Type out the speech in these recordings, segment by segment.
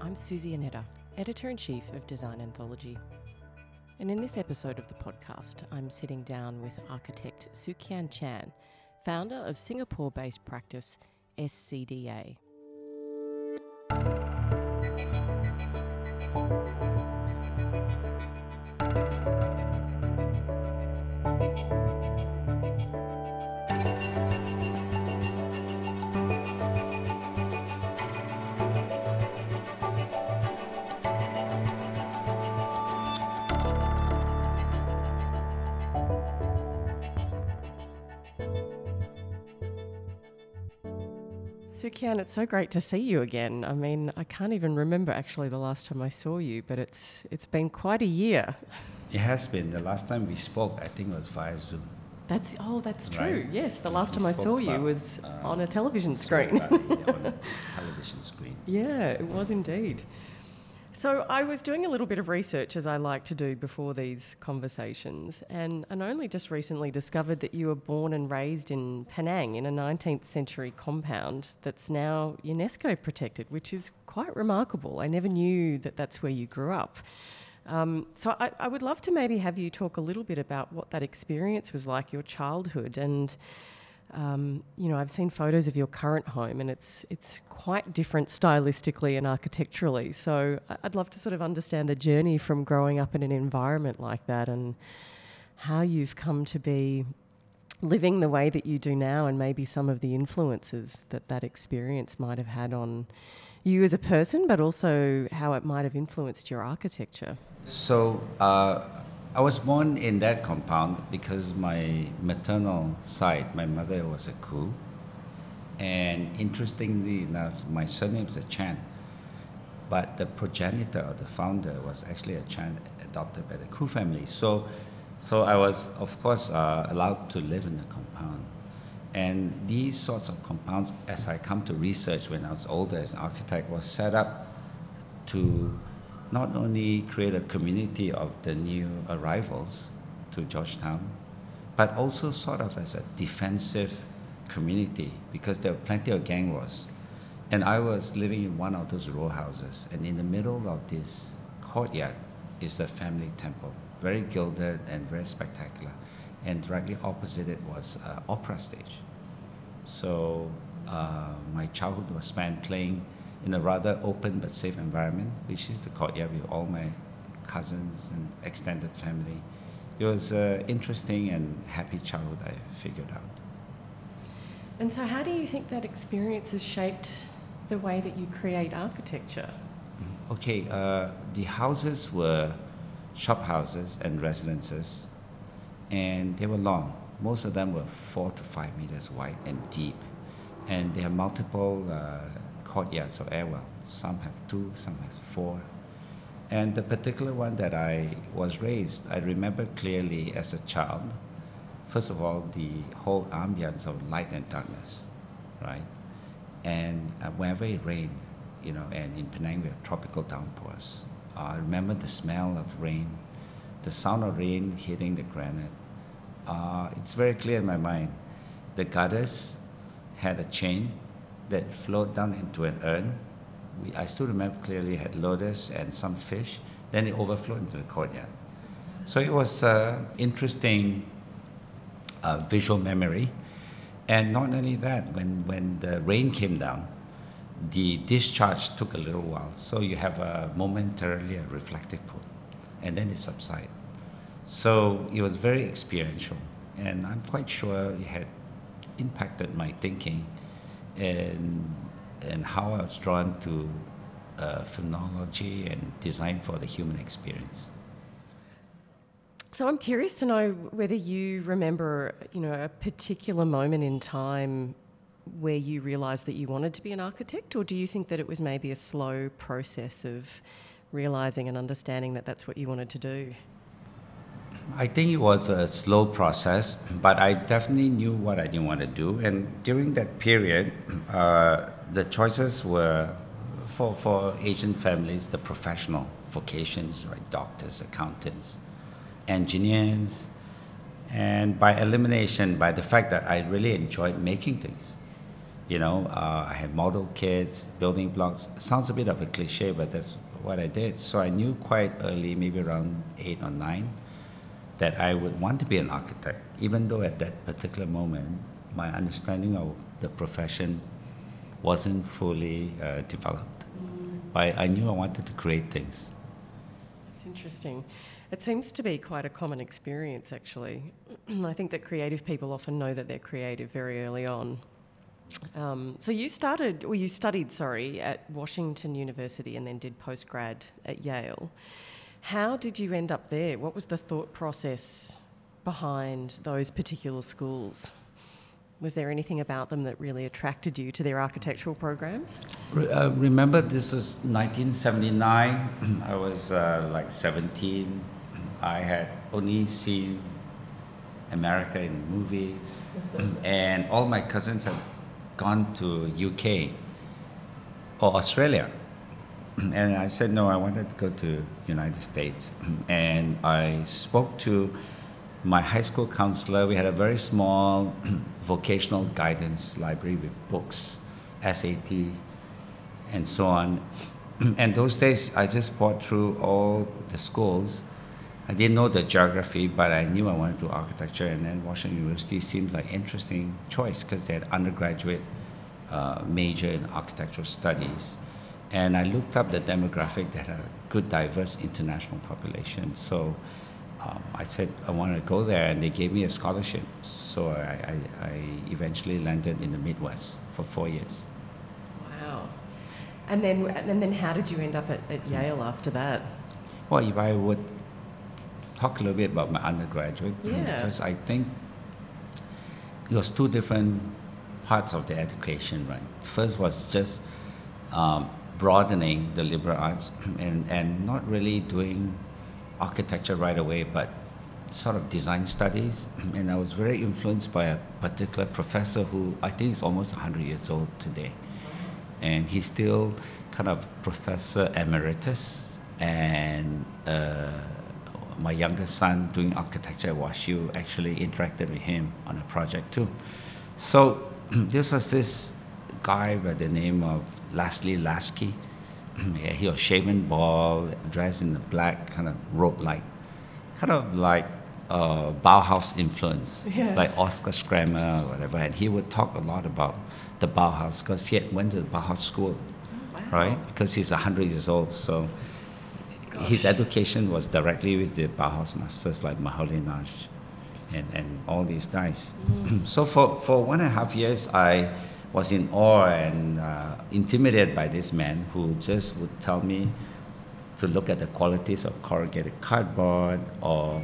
I'm Suzy Annetta, editor in chief of Design Anthology. And in this episode of the podcast, I'm sitting down with architect Soo Khian Chan, founder of Singapore based practice SCDA. Soo Khian, it's so great to see you again. I mean, I can't even remember actually the last time I saw you, but it's it's been quite a year. It has been. The last time we spoke, I think, was via Zoom. That's oh, that's true. Right. Yes, the We last time I saw you was uh, on a television screen. about it on a television screen. Yeah, it was indeed. So I was doing a little bit of research as I like to do before these conversations, and, and only just recently discovered that you were born and raised in Penang in a 19th century compound that's now UNESCO protected, which is quite remarkable. I never knew that that's where you grew up. Um, so I, I would love to maybe have you talk a little bit about what that experience was like, your childhood, and um, you know, I've seen photos of your current home, and it's it's quite different stylistically and architecturally. So I'd love to sort of understand the journey from growing up in an environment like that, and how you've come to be living the way that you do now, and maybe some of the influences that that experience might have had on you as a person, but also how it might have influenced your architecture. So uh, I was born in that compound because my maternal side, my mother was a Khoo. And interestingly enough, my surname is a Chan. But the progenitor or the founder was actually a Chan adopted by the Khoo family. So, so I was, of course, uh, allowed to live in the compound. And these sorts of compounds, as I come to research when I was older as an architect, was set up to not only create a community of the new arrivals to Georgetown, but also sort of as a defensive community because there were plenty of gang wars. And I was living in one of those row houses, and in the middle of this courtyard is the family temple, very gilded and very spectacular. And directly opposite it was an opera stage. So uh, my childhood was spent playing in a rather open but safe environment, which is the courtyard with all my cousins and extended family. It was an interesting and happy childhood, I figured out. And so, how do you think that experience has shaped the way that you create architecture? Okay, uh, the houses were shop houses and residences, and they were long. Most of them were four to five meters wide and deep, and they have multiple uh, courtyards or airwell. Some have two, some have four. And the particular one that I was raised, I remember clearly as a child. First of all, the whole ambience of light and darkness, right? And uh, whenever it rained, you know, and in Penang we have tropical downpours. Uh, I remember the smell of rain, the sound of rain hitting the granite. Uh, it's very clear in my mind. The gutters had a chain that flowed down into an urn. We, I still remember clearly had lotus and some fish. Then it overflowed into the courtyard. So it was an interesting uh, visual memory. And not only that, when, when the rain came down, the discharge took a little while. So you have a momentarily a reflective pool, and then it subsides. So it was very experiential, and I'm quite sure it had impacted my thinking and, and how I was drawn to uh, phenomenology and design for the human experience. So I'm curious to know whether you remember, you know, a particular moment in time where you realised that you wanted to be an architect, or do you think that it was maybe a slow process of realising and understanding that that's what you wanted to do? I think it was a slow process, but I definitely knew what I didn't want to do. And during that period, uh, the choices were for, for Asian families, the professional vocations, right? Doctors, accountants, engineers, and by elimination, by the fact that I really enjoyed making things. You know, uh, I had model kits, building blocks. Sounds a bit of a cliche, but that's what I did. So I knew quite early, maybe around eight or nine, that I would want to be an architect, even though at that particular moment, my understanding of the profession wasn't fully uh, developed. Mm. But I knew I wanted to create things. That's interesting. It seems to be quite a common experience, actually. I think that creative people often know that they're creative very early on. Um, so you started, or you studied, sorry, at Washington University and then did postgrad at Yale. How did you end up there? What was the thought process behind those particular schools? Was there anything about them that really attracted you to their architectural programs? Uh, remember, this was 1979. I was uh, like 17. I had only seen America in movies, and all my cousins had gone to UK or Australia. And I said, no, I wanted to go to United States. And I spoke to my high school counselor. We had a very small vocational guidance library with books, SAT, and so on. And those days, I just bought through all the schools. I didn't know the geography, but I knew I wanted to do architecture. And then Washington University seems like interesting choice because they had undergraduate uh, major in architectural studies. And I looked up the demographic that had a good, diverse international population. So um, I said I wanted to go there, and they gave me a scholarship. So I, I, I eventually landed in the Midwest for four years. Wow. And then, and then how did you end up at, at Yale after that? Well, if I would talk a little bit about my undergraduate, yeah. because I think it was two different parts of the education, right? First was just um, broadening the liberal arts and, and not really doing architecture right away, but sort of design studies. And I was very influenced by a particular professor who I think is almost 100 years old today. And he's still kind of professor emeritus. And uh, my youngest son doing architecture at WashU actually interacted with him on a project too. So this was this guy by the name of Leslie Laskey. he was shaven bald, dressed in the black kind of robe-like, kind of like uh, Bauhaus influence, yeah. like Oskar Schlemmer or whatever. And he would talk a lot about the Bauhaus because he had went to the Bauhaus school, wow. right? Because he's 100 years old, so Gosh. his education was directly with the Bauhaus masters like Moholy-Nagy and, and all these guys. Mm. so for, for one and a half years, I was in awe and uh, intimidated by this man who just would tell me to look at the qualities of corrugated cardboard or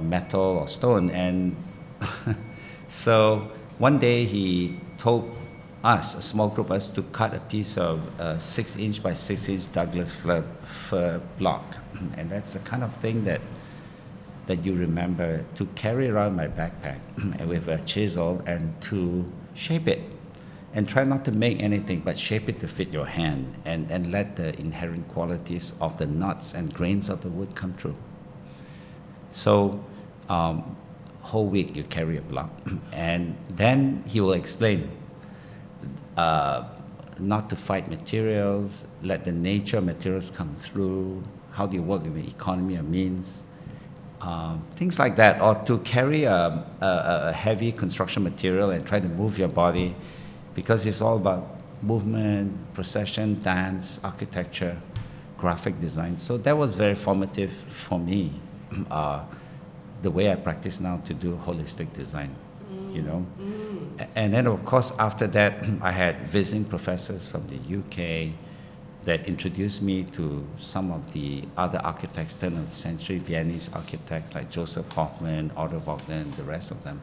metal or stone. And so one day he told us, a small group of us, to cut a piece of uh, six inch by six inch Douglas fir, fir block. And that's the kind of thing that that you remember to carry around my backpack with a chisel and to shape it and try not to make anything but shape it to fit your hand and, and let the inherent qualities of the nuts and grains of the wood come through. So um, whole week you carry a block and then he will explain uh, not to fight materials let the nature of materials come through how do you work with the economy of means um, things like that, or to carry a, a, a, heavy construction material and try to move your body, because it's all about movement, procession, dance, architecture, graphic design. So that was very formative for me, uh, the way I practice now to do holistic design, mm. you know. Mm. And then, of course, after that, I had visiting professors from the UK, that introduced me to some of the other architects, turn of the century Viennese architects like Josef Hoffmann, Otto Wagner, the rest of them,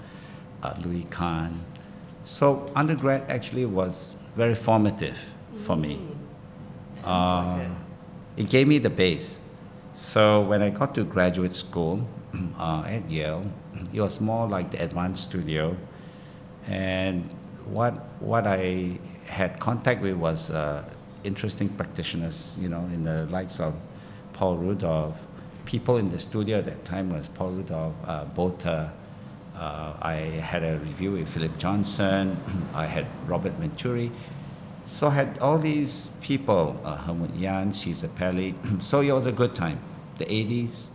uh, Louis Kahn. So undergrad actually was very formative for me. Uh, like it. it. gave me the base. So when I got to graduate school uh, at Yale, it was more like the advanced studio. And what, what I had contact with was uh, interesting practitioners, you know, in the likes of Paul Rudolph. People in the studio at that time was Paul Rudolph, uh, uh, I had a review with Philip Johnson. I had Robert Venturi. So I had all these people, uh, Helmut Jahn, Cesar Pelli. so it was a good time. The 80s,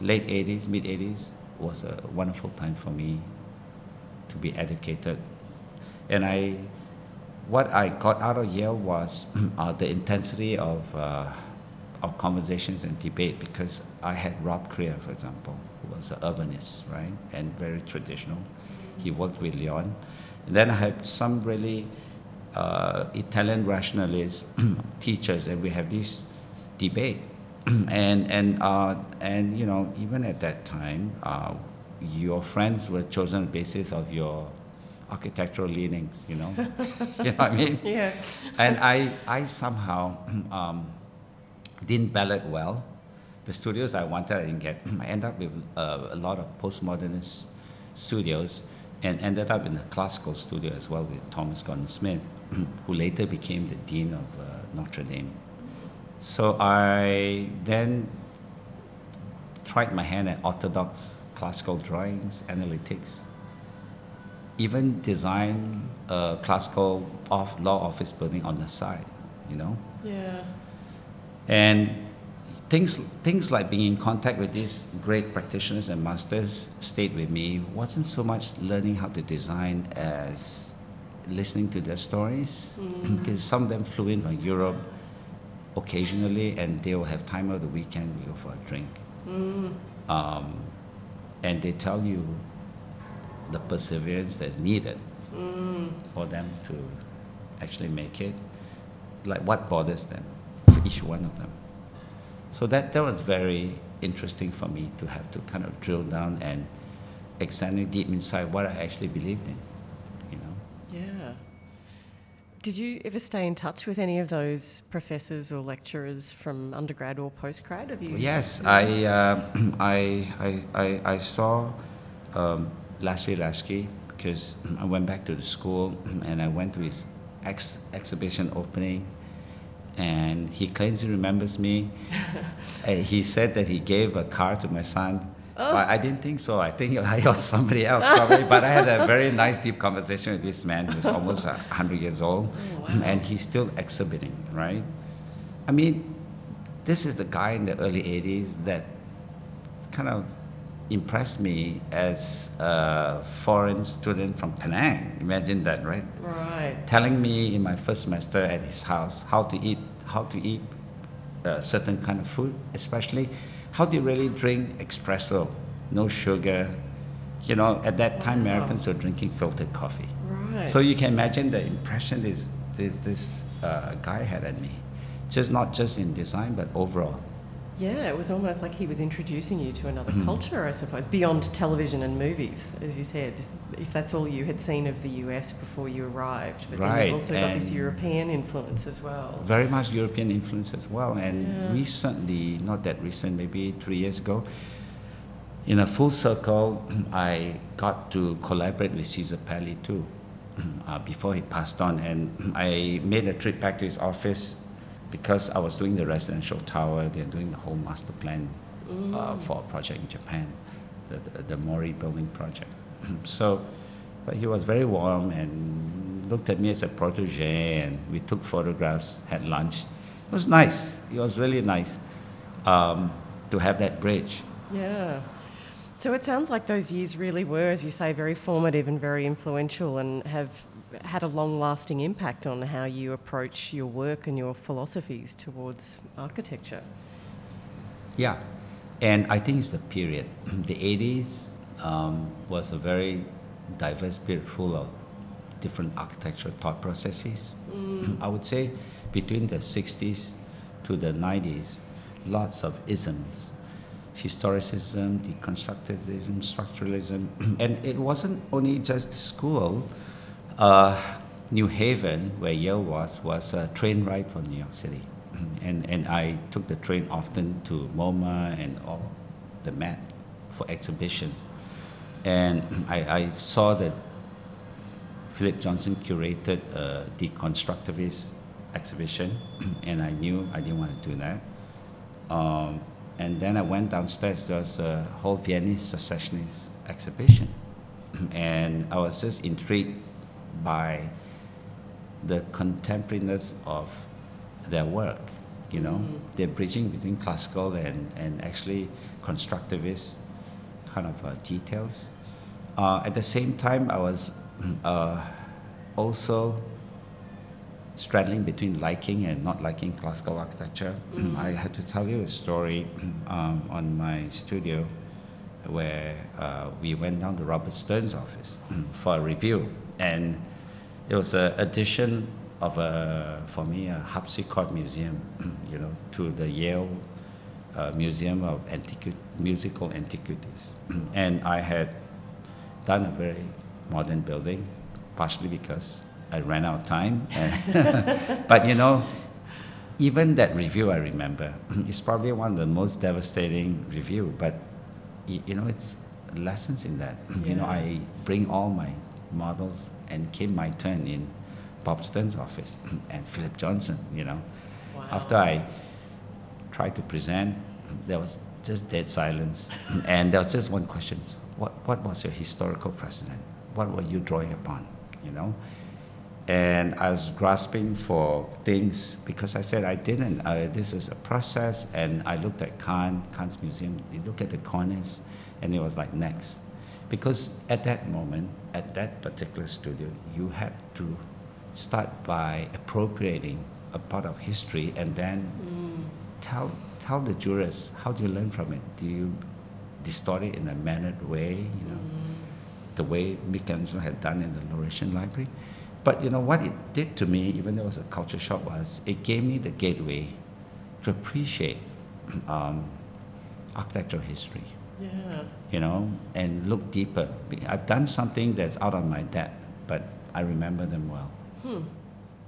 late 80s, mid 80s was a wonderful time for me to be educated. And I, what I got out of Yale was uh, the intensity of, uh, of conversations and debate because I had Rob Krier, for example, who was an urbanist, right, and very traditional. He worked with Leon. And then I had some really uh, Italian rationalist teachers, and we have this debate. and and uh, and you know, even at that time, uh, your friends were chosen basis of your architectural leanings. You know, you know what I mean? Yeah. and I I somehow um, didn't ballot well. The studios I wanted, I didn't get. I ended up with uh, a lot of postmodernist studios and ended up in a classical studio as well with Thomas Gordon Smith, who later became the dean of uh, Notre Dame. So I then tried my hand at orthodox classical drawings, analytics, even design a classical off law office building on the side, you know. Yeah. And things, things like being in contact with these great practitioners and masters stayed with me. wasn't so much learning how to design as listening to their stories, because some of them flew in from Europe occasionally, and they will have time of the weekend. We go for a drink, um, and they tell you the perseverance that's needed for them to actually make it. Like what bothers them for each one of them. So that, that was very interesting for me to have to kind of drill down and examine deep inside what I actually believed in, you know. Yeah. Did you ever stay in touch with any of those professors or lecturers from undergrad or postgrad? Have you? Yes, I, uh, I, I, I, I saw um, Leslie Laskey because I went back to the school and I went to his ex- exhibition opening and he claims he remembers me. Uh, he said that he gave a car to my son. But I didn't think so. I think I was somebody else probably. but I had a very nice, deep conversation with this man who's almost 100 years old. And he's still exhibiting, right? I mean, this is the guy in the early 80s that kind of impressed me as a foreign student from Penang. Imagine that, right? Right. Telling me in my first semester at his house how to eat, how to eat a certain kind of food, especially how do you really drink espresso, no sugar. You know, at that time, Wow. Americans were drinking filtered coffee. Right. So you can imagine the impression this this, this uh, guy had at me, just not just in design but overall. Yeah, it was almost like he was introducing you to another Mhm. culture, I suppose, beyond television and movies, as you said. If that's all you had seen of the US before you arrived, but then you've also got this European influence as well. Very much European influence as well. And Yeah. recently, not that recent, maybe three years ago, in a full circle, I got to collaborate with Cesar Pelli too, uh, before he passed on. And I made a trip back to his office because I was doing the residential tower. They're doing the whole master plan uh, for a project in Japan, the, the, the Mori building project. so, but he was very warm and looked at me as a protege, and we took photographs, had lunch. It was nice. It was really nice um, to have that bridge. Yeah. So it sounds like those years really were, as you say, very formative and very influential and have had a long lasting impact on how you approach your work and your philosophies towards architecture. Yeah, and I think it's the period. The 80s um, was a very diverse period full of different architectural thought processes. I would say between the 60s to the 90s, lots of isms historicism, deconstructivism, structuralism. and it wasn't only just school. Uh, New Haven, where Yale was, was a train ride from New York City. And, and I took the train often to MoMA and all the Met for exhibitions. And I, I saw that Philip Johnson curated a deconstructivist exhibition, and I knew I didn't want to do that. Um, and then I went downstairs, there was a whole Viennese secessionist exhibition. and I was just intrigued by the contemporariness of their work. You know, mm. they're bridging between classical and, and actually constructivist kind of uh, details. Uh, at the same time, I was uh, also straddling between liking and not liking classical architecture. Mm. I had to tell you a story um, on my studio where uh, we went down to Robert Stern's office for a review, and it was an addition of a for me a harpsichord museum, you know, to the Yale uh, Museum of Antiqu- Musical Antiquities, and I had done a very modern building, partially because I ran out of time. but you know, even that review I remember, it's probably one of the most devastating review. But you know, it's lessons in that. Yeah. You know, I bring all my models and came my turn in Bob Stern's office and Philip Johnson. You know, wow. after I tried to present, there was just dead silence, and there was just one question: What what was your historical precedent? What were you drawing upon? You know, and I was grasping for things because I said I didn't. Uh, this is a process, and I looked at Kahn, Kahn's museum. You look at the corners, and it was like next, because at that moment, at that particular studio, you had to start by appropriating a part of history, and then mm. tell tell the jurors how do you learn from it. Do you distort it in a mannered way? You know, mm. the way Michelangelo had done in the Laurentian Library but you know what it did to me, even though it was a culture shock, was it gave me the gateway to appreciate um, architectural history. Yeah. You know, and look deeper. I've done something that's out of my depth, but I remember them well. Hmm.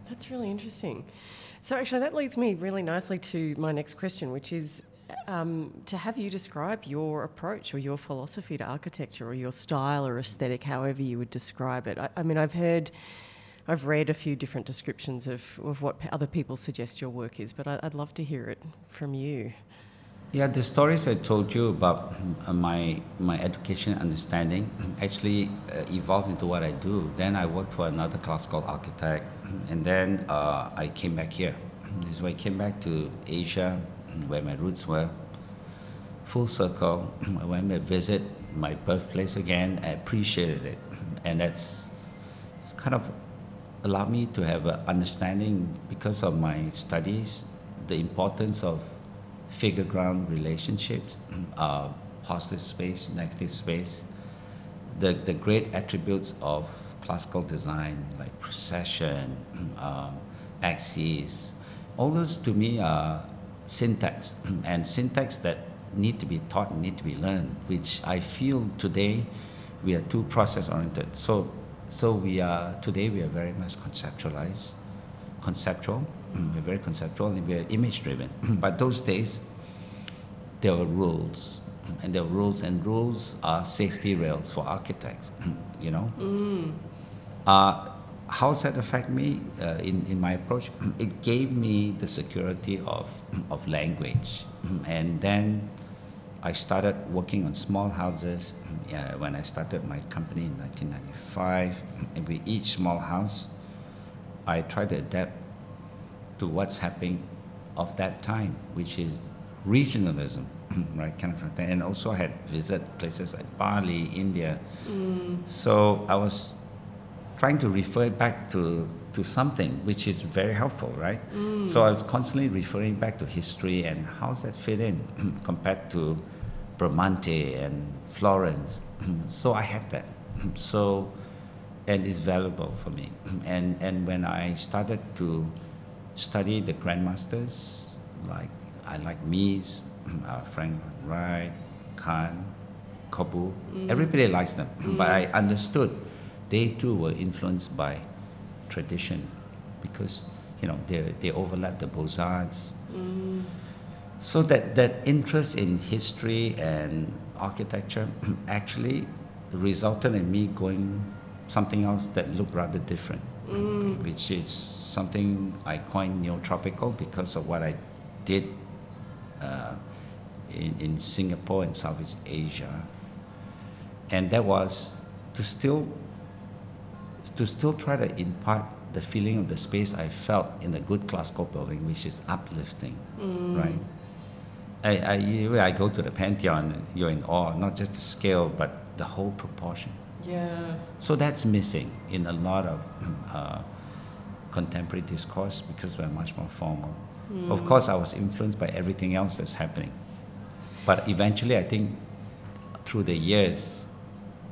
That's really interesting. So actually, that leads me really nicely to my next question, which is um, to have you describe your approach or your philosophy to architecture or your style or aesthetic, however you would describe it. I, I mean, I've heard I've read a few different descriptions of, of what other people suggest your work is, but I, would love to hear it from you. Yeah, the stories I told you about uh, my my education understanding actually uh, evolved into what I do. Then I worked for another classical architect, and then uh, I came back here. This is why I came back to Asia, where my roots were. Full circle. I went to visit my birthplace again. I appreciated it, and that's kind of allowed me to have an understanding because of my studies, the importance of figure ground relationships, uh, positive space, negative space, the, the great attributes of classical design like precession, um, axes, all those to me are syntax and syntax that need to be taught need to be learned, which I feel today we are too process oriented. So so we are today we are very much conceptualized, conceptual. Mm, we're very conceptual and we're image driven. but those days, there were rules, and there were rules, and rules are safety rails for architects. You know. Mm. Uh, how does that affect me uh, in, in my approach? It gave me the security of, of language. And then I started working on small houses yeah, when I started my company in 1995. And with each small house, I tried to adapt to what's happening of that time, which is regionalism, right? Kind of thing. And also I had visited places like Bali, India. Mm. So I was trying to refer back to, to something which is very helpful, right? Mm. So I was constantly referring back to history and how does that fit in compared to Bramante and Florence. so I had that. So, and it's valuable for me. And, and when I started to study the grandmasters, like I like Mies, uh, Frank Wright, Kahn, Corbu, mm. everybody likes them. Mm. But I understood they too were influenced by tradition because, you know, they, they overlap the Beaux-Arts. Mm so that, that interest in history and architecture actually resulted in me going something else that looked rather different, mm. which is something I coined neotropical because of what I did uh, in, in Singapore and Southeast Asia. And that was to still to still try to impart the feeling of the space I felt in a good classical building, which is uplifting, Mm. right? I, I, I go to the Pantheon, you're in awe, not just the scale, but the whole proportion. Yeah. So that's missing in a lot of uh, contemporary discourse because we're much more formal. Hmm. Of course, I was influenced by everything else that's happening. But eventually, I think through the years,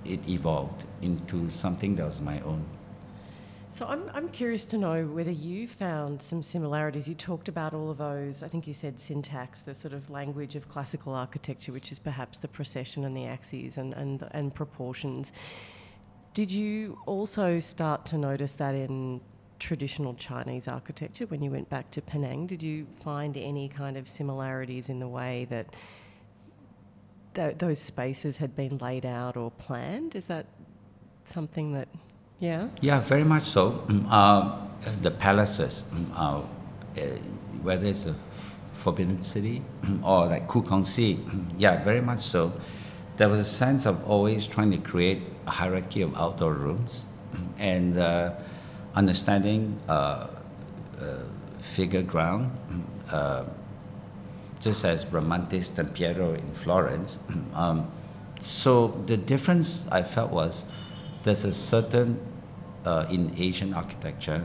it evolved into something that was my own. So I'm, I'm curious to know whether you found some similarities. You talked about all of those, I think you said syntax, the sort of language of classical architecture, which is perhaps the procession and the axes and, and, and proportions. Did you also start to notice that in traditional Chinese architecture when you went back to Penang? Did you find any kind of similarities in the way that th- those spaces had been laid out or planned? Is that something that, yeah? Yeah, very much so. Mm, uh, the palaces, mm, uh, uh, whether it's a forbidden city mm, or like Khoo Kongsi, mm, yeah, very much so. There was a sense of always trying to create a hierarchy of outdoor rooms and uh, understanding uh, uh, figure ground. Uh, just as Bramante's Tempietto in Florence. Um, so the difference I felt was there's a certain in Asian architecture,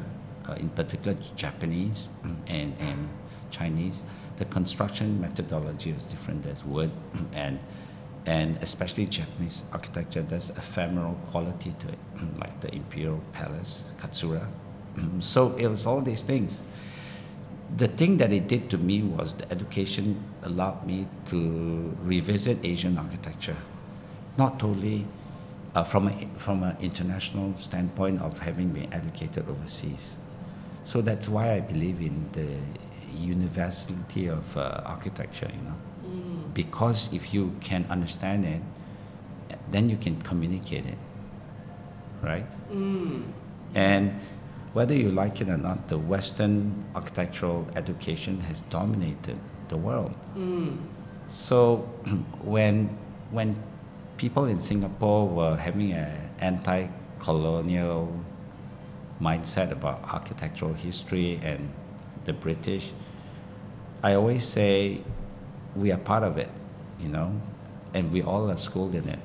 in particular Japanese and, and Chinese, the construction methodology is different. There's wood and and especially Japanese architecture, there's ephemeral quality to it, like the Imperial Palace, Katsura. So it was all these things the thing that it did to me was the education allowed me to revisit Asian architecture, not totally uh, from a, from an international standpoint of having been educated overseas. So that's why I believe in the universality of uh, architecture. You know, because if you can understand it, then you can communicate it, right? Mm. And whether you like it or not, the Western architectural education has dominated the world. Mm. So when when people in Singapore were having an anti-colonial mindset about architectural history and the British, I always say we are part of it, you know, and we all are schooled in it.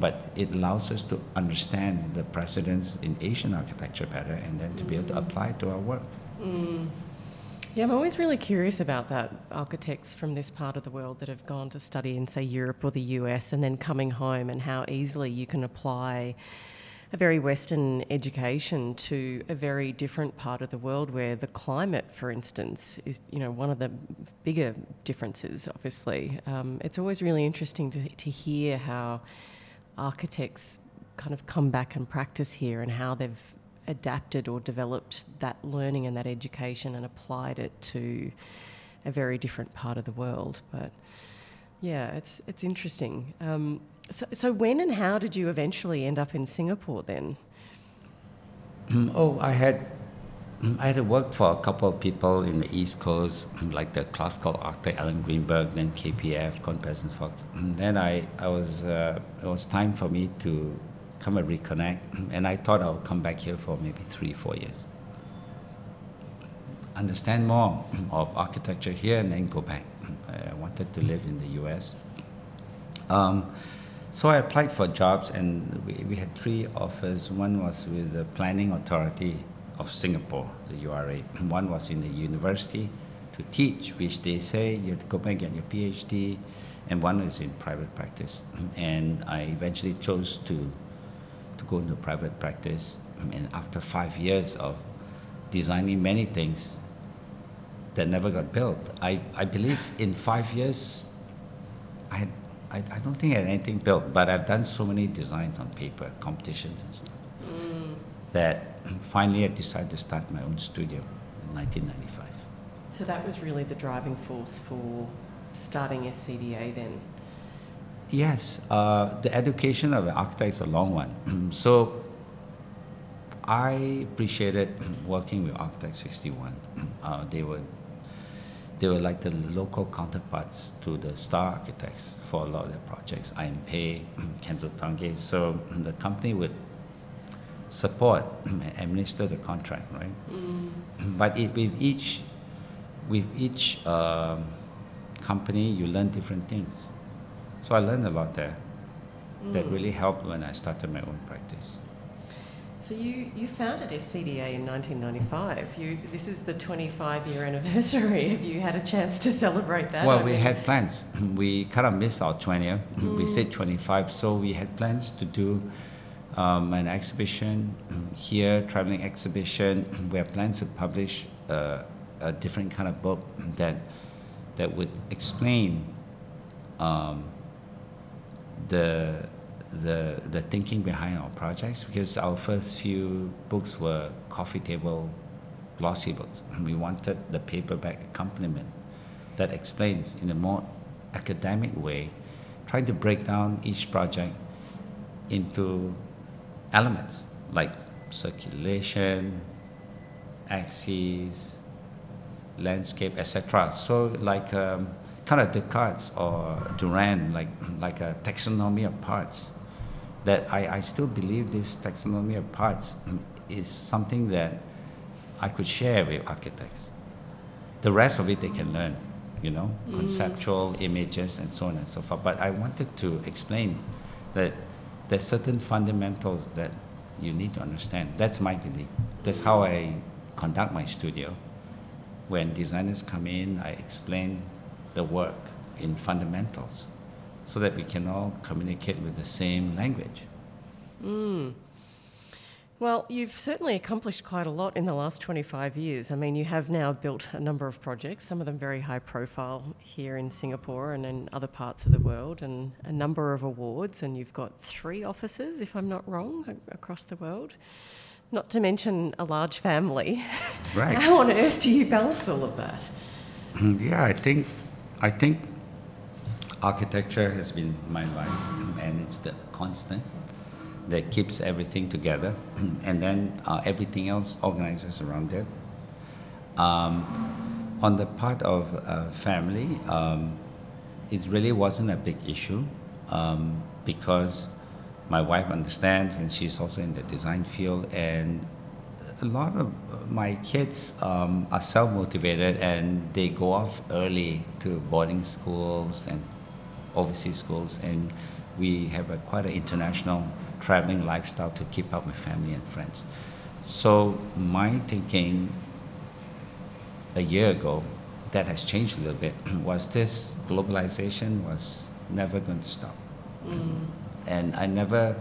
But it allows us to understand the precedents in Asian architecture better and then to be able to apply it to our work. Yeah, I'm always really curious about that. Architects from this part of the world that have gone to study in, say, Europe or the US and then coming home, and how easily you can apply a very Western education to a very different part of the world where the climate, for instance, is you know one of the bigger differences. Obviously, um, it's always really interesting to, to hear how architects kind of come back and practice here and how they've adapted or developed that learning and that education and applied it to a very different part of the world. But yeah, it's it's interesting. Um, so, so when and how did you eventually end up in Singapore then? Oh, I had I had worked for a couple of people in the East Coast, um, like the classical architect Alan Greenberg, then KPF, Kohn and Fox. Um, then I, I was uh, it was time for me to come and reconnect, um, and I thought I would come back here for maybe three, four years, understand more of architecture here, and then go back. I wanted to live in the U.S. Um, so I applied for jobs, and we, we had three offers. One was with the Planning Authority of Singapore, the URA. One was in the university to teach, which they say you have to go back and get your PhD, and one is in private practice. And I eventually chose to to go into private practice. And after five years of designing many things that never got built, I, I believe in five years, I, had, I, I don't think I had anything built, but I've done so many designs on paper, competitions and stuff, mm. that finally I decided to start my own studio in 1995. So that was really the driving force for starting SCDA then. Yes, uh, the education of an architect is a long one. so I appreciated working with Architect 61. Uh, they were they were like the local counterparts to the star architects for a lot of their projects, I.M. Pei, Kenzo Tange. So the company would support and administer the contract, right? Mm. But it, with each, with each um, company, you learn different things. So I learned a lot there. That Mm. really helped when I started my own practice. So you, you founded SCDA in 1995. You, this is the 25 year anniversary. Have you had a chance to celebrate that? Well, I we mean- had plans. We kind of missed our 20th. We Mm. said 25, so we had plans to do um, an exhibition here, traveling exhibition. We have plans to publish uh, a different kind of book that that would explain um, the the the thinking behind our projects because our first few books were coffee table glossy books. and We wanted the paperback accompaniment that explains in a more academic way, trying to break down each project into elements like circulation, axes, landscape, etc. So like um, kind of Descartes or Durand, like like a taxonomy of parts. That I, I still believe this taxonomy of parts is something that I could share with architects. The rest of it they can learn, you know, conceptual images and so on and so forth. But I wanted to explain that there's certain fundamentals that you need to understand. That's my belief. That's how I conduct my studio. When designers come in, I explain the work in fundamentals so that we can all communicate with the same language. Mm. Well, you've certainly accomplished quite a lot in the last 25 years. I mean, you have now built a number of projects, some of them very high profile here in Singapore and in other parts of the world, and a number of awards. And you've got three offices, if I'm not wrong, across the world. Not to mention a large family. Right. How on earth do you balance all of that? Mm, yeah, I think I think architecture has been my life, and it's the constant that keeps everything together, and then uh, everything else organizes around it. Um, on the part of uh, family, um, it really wasn't a big issue um, because my wife understands, and she's also in the design field, and a lot of my kids um, are self-motivated and they go off early to boarding schools and overseas schools and we have a quite an international traveling lifestyle to keep up with family and friends. So my thinking a year ago that has changed a little bit was this globalization was never going to stop. Mm. And I never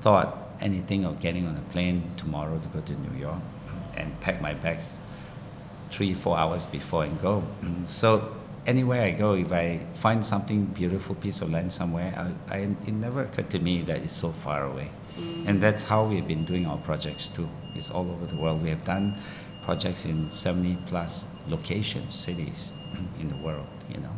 thought anything of getting on a plane tomorrow to go to New York and pack my bags three, four hours before and go. So anywhere I go, if I find something beautiful piece of land somewhere, I, I, it never occurred to me that it's so far away. Mm. And that's how we've been doing our projects too. It's all over the world. We have done projects in 70 plus locations, cities in the world, you know.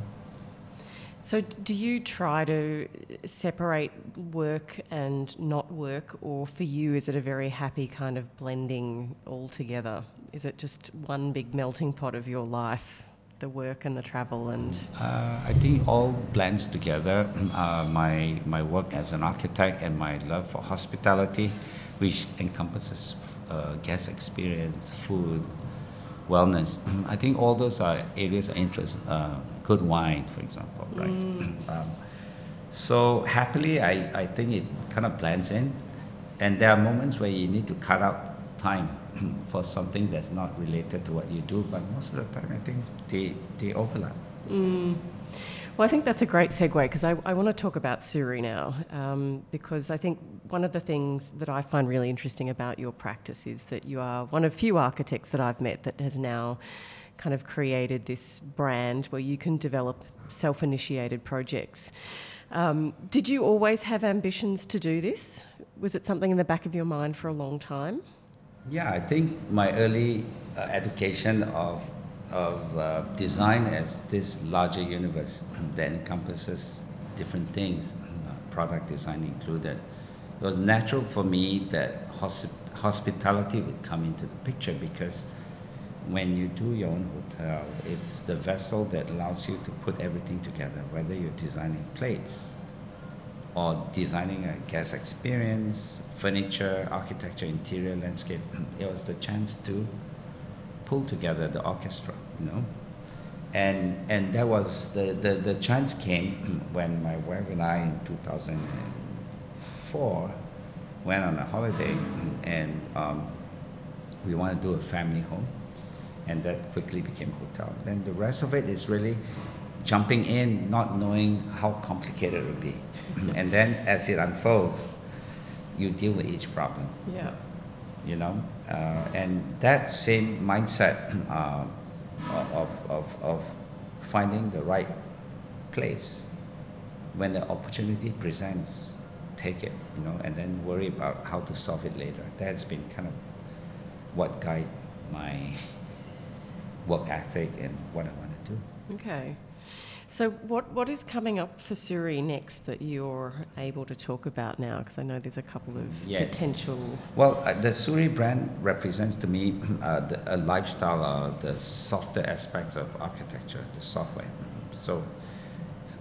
So, do you try to separate work and not work, or for you, is it a very happy kind of blending all together? Is it just one big melting pot of your life, the work and the travel and? Uh, I think all blends together. Uh, my my work as an architect and my love for hospitality, which encompasses uh, guest experience, food, wellness. I think all those are areas of interest. Uh, good wine, for example, right? Um, so happily, I, I think it kind of blends in, and there are moments where you need to cut out time for something that's not related to what you do. But most of the time, I think they they overlap. Mm. Well, I think that's a great segue because I, I want to talk about Soori now um, because I think one of the things that I find really interesting about your practice is that you are one of few architects that I've met that has now kind of created this brand where you can develop self-initiated projects. Um, did you always have ambitions to do this? Was it something in the back of your mind for a long time? Yeah, I think my early uh, education of, of uh, design as this larger universe that encompasses different things, uh, product design included, it was natural for me that hosp- hospitality would come into the picture because when you do your own hotel, it's the vessel that allows you to put everything together, whether you're designing plates or designing a guest experience, furniture, architecture, interior, landscape. It was the chance to pull together the orchestra, you know. And, and that was the, the, the chance came when my wife and I in 2004 went on a holiday and um, we wanted to do a family home and that quickly became hotel. Then the rest of it is really jumping in, not knowing how complicated it would be. and then as it unfolds, you deal with each problem. Yeah. You know, uh, and that same mindset uh, of, of, of finding the right place when the opportunity presents, take it, you know, and then worry about how to solve it later. That's been kind of what guide my work ethic and what I want to do. Okay. So, what, what is coming up for Soori next that you're able to talk about now? Because I know there's a couple of Yes. potential. Well, uh, the Soori brand represents to me uh, the, a lifestyle, uh, the softer aspects of architecture, the software. So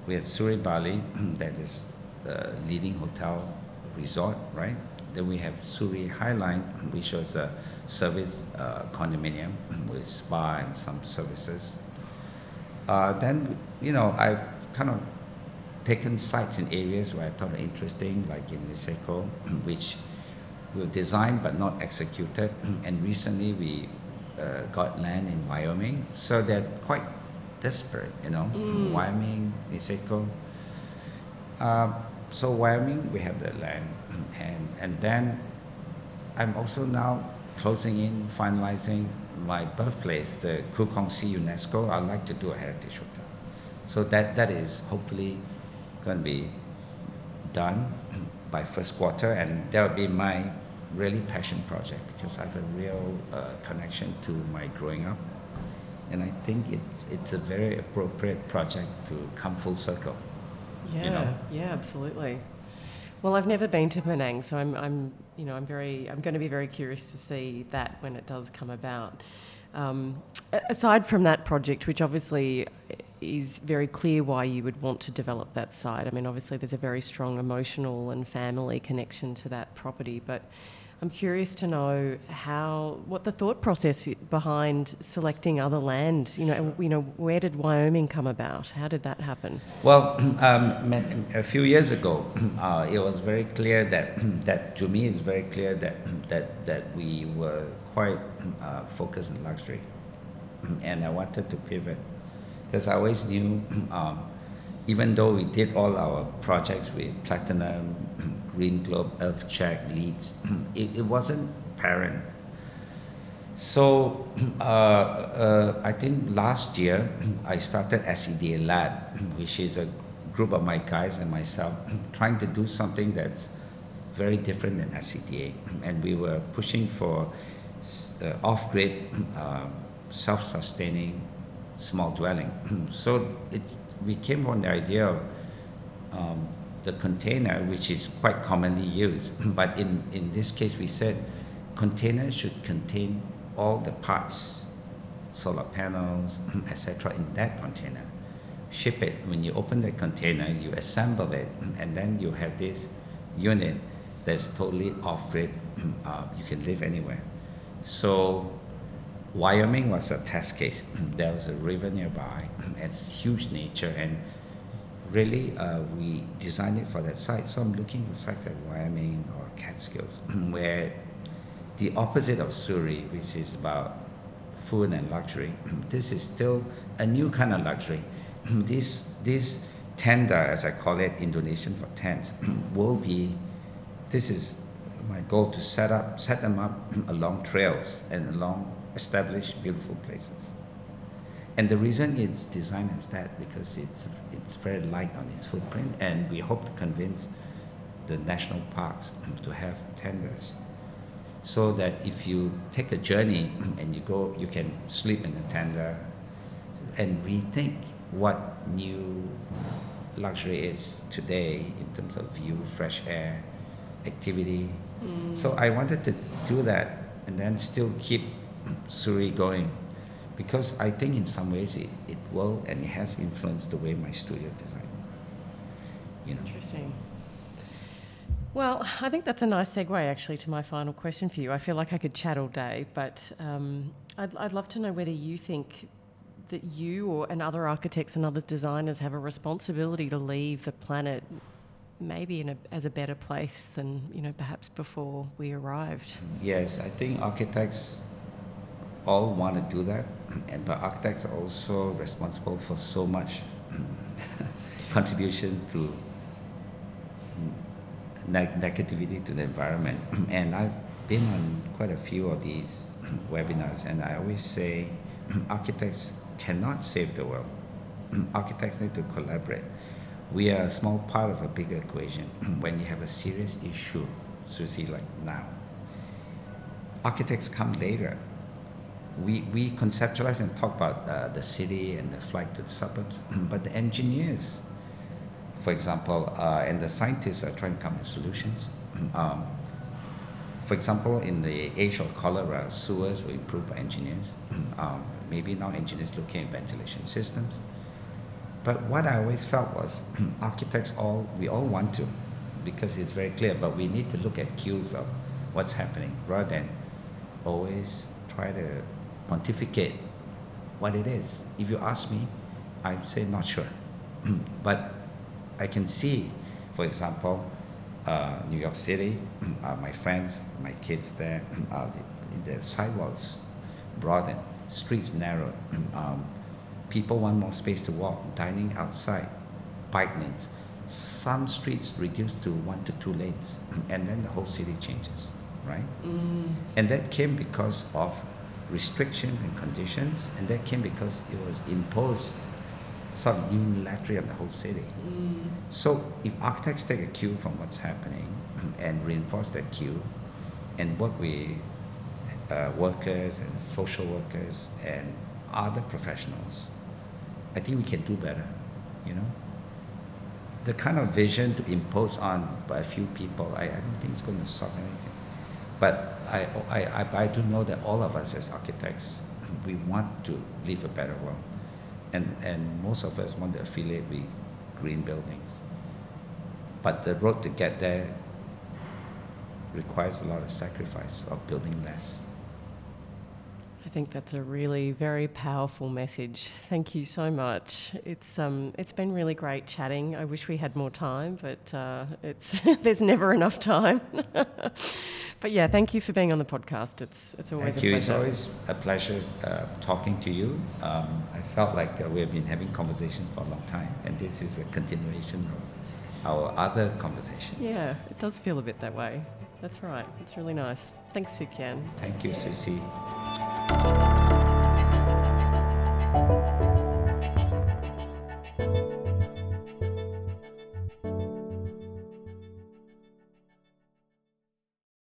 we have Soori Bali, that is the leading hotel resort, right? Then we have Soori Highline, which was a service uh, condominium with spa and some services. Uh, then, you know, I've kind of taken sites in areas where I thought were interesting, like in Niseko, which were designed but not executed. And recently we uh, got land in Wyoming, so they're quite desperate, you know. Wyoming, Niseko. Uh, so Wyoming, we have the land, and and then I'm also now closing in, finalizing my birthplace, the Kukong Khoo Kongsi UNESCO. I'd like to do a heritage hotel. So that, that is hopefully going to be done by first quarter, and that will be my really passion project because I have a real uh, connection to my growing up, and I think it's it's a very appropriate project to come full circle. Yeah, you know? yeah, absolutely. Well, I've never been to Penang, so I'm, I'm, you know, I'm very, I'm going to be very curious to see that when it does come about. Um, aside from that project, which obviously is very clear why you would want to develop that site. I mean, obviously there's a very strong emotional and family connection to that property, but I'm curious to know how, what the thought process behind selecting other land. You know, you know, where did Wyoming come about? How did that happen? Well, um, a few years ago, uh, it was very clear that that to me it's very clear that that that we were quite uh, focused on luxury, and I wanted to pivot because I always knew, um, even though we did all our projects with platinum, green globe, earth check, leads, it, it wasn't apparent so uh, uh, I think last year I started SEDA Lab, which is a group of my guys and myself trying to do something that's very different than SCDA. And we were pushing for uh, off-grid, um, self-sustaining, small dwelling. so it, we came on the idea of um, the container, which is quite commonly used. But in, in this case, we said container should contain all the parts, solar panels, etc., in that container. Ship it. When you open the container, you assemble it, and then you have this unit that's totally off-grid. Uh, you can live anywhere. So Wyoming was a test case. there was a river nearby. It's huge nature, and really uh, we designed it for that site. So I'm looking for sites like Wyoming or Catskills, where the opposite of Soori, which is about food and luxury, this is still a new kind of luxury. this this tenda, as I call it, Indonesian for tents, will be. This is my goal to set up set them up along trails and along established beautiful places. And the reason it's designed as that because it's it's very light on its footprint, and we hope to convince the national parks to have tendas, so that if you take a journey and you go, you can sleep in a tenda, and rethink what new luxury is today in terms of view, fresh air, activity. Mm. So I wanted to do that and then still keep Soori going. Because I think in some ways it, it will and it has influenced the way my studio design. You know. Interesting. Well, I think that's a nice segue actually to my final question for you. I feel like I could chat all day, but um, I'd, I'd love to know whether you think that you or and other architects and other designers have a responsibility to leave the planet maybe in a, as a better place than you know perhaps before we arrived. Yes, I think architects all want to do that, and but architects are also responsible for so much contribution to mm, neg- negativity to the environment. and I've been on quite a few of these webinars, and I always say architects cannot save the world. architects need to collaborate. We are a small part of a bigger equation. when you have a serious issue, so see like now, architects come later. We, we conceptualize and talk about uh, the city and the flight to the suburbs, but the engineers for example, uh, and the scientists are trying to come with solutions. Um, for example, in the age of cholera, sewers will improved for engineers. Um, maybe now engineers looking at ventilation systems. But what I always felt was architects all we all want to, because it's very clear. But we need to look at cues of what's happening rather than always try to pontificate what it is. If you ask me, I'd say not sure. but I can see, for example, uh, New York City, uh, my friends, my kids there, uh, the, the, sidewalks broaden, streets narrow, um, people want more space to walk, dining outside, bike lanes. Some streets reduced to one to two lanes, and then the whole city changes, right? Mm. And that came because of restrictions and conditions, and that came because it was imposed sort of unilaterally on the whole city. Mm. So if architects take a cue from what's happening and reinforce that cue and work with uh, workers and social workers and other professionals, I think we can do better, you know? The kind of vision to impose on by a few people, I, I don't think it's going to solve anything. But I, I, I, I do know that all of us as architects, we want to live a better world and, and most of us want to affiliate with green buildings. But the road to get there requires a lot of sacrifice of building less. I think that's a really very powerful message. Thank you so much. It's um, it's been really great chatting. I wish we had more time, but uh, it's there's never enough time. but yeah, thank you for being on the podcast. It's it's always thank a you. pleasure. It's always a pleasure uh, talking to you. Um, I felt like uh, we have been having conversations for a long time, and this is a continuation of our other conversations. Yeah, it does feel a bit that way. That's right. It's really nice. Thanks, Soo Khian. Thank you, Suzy.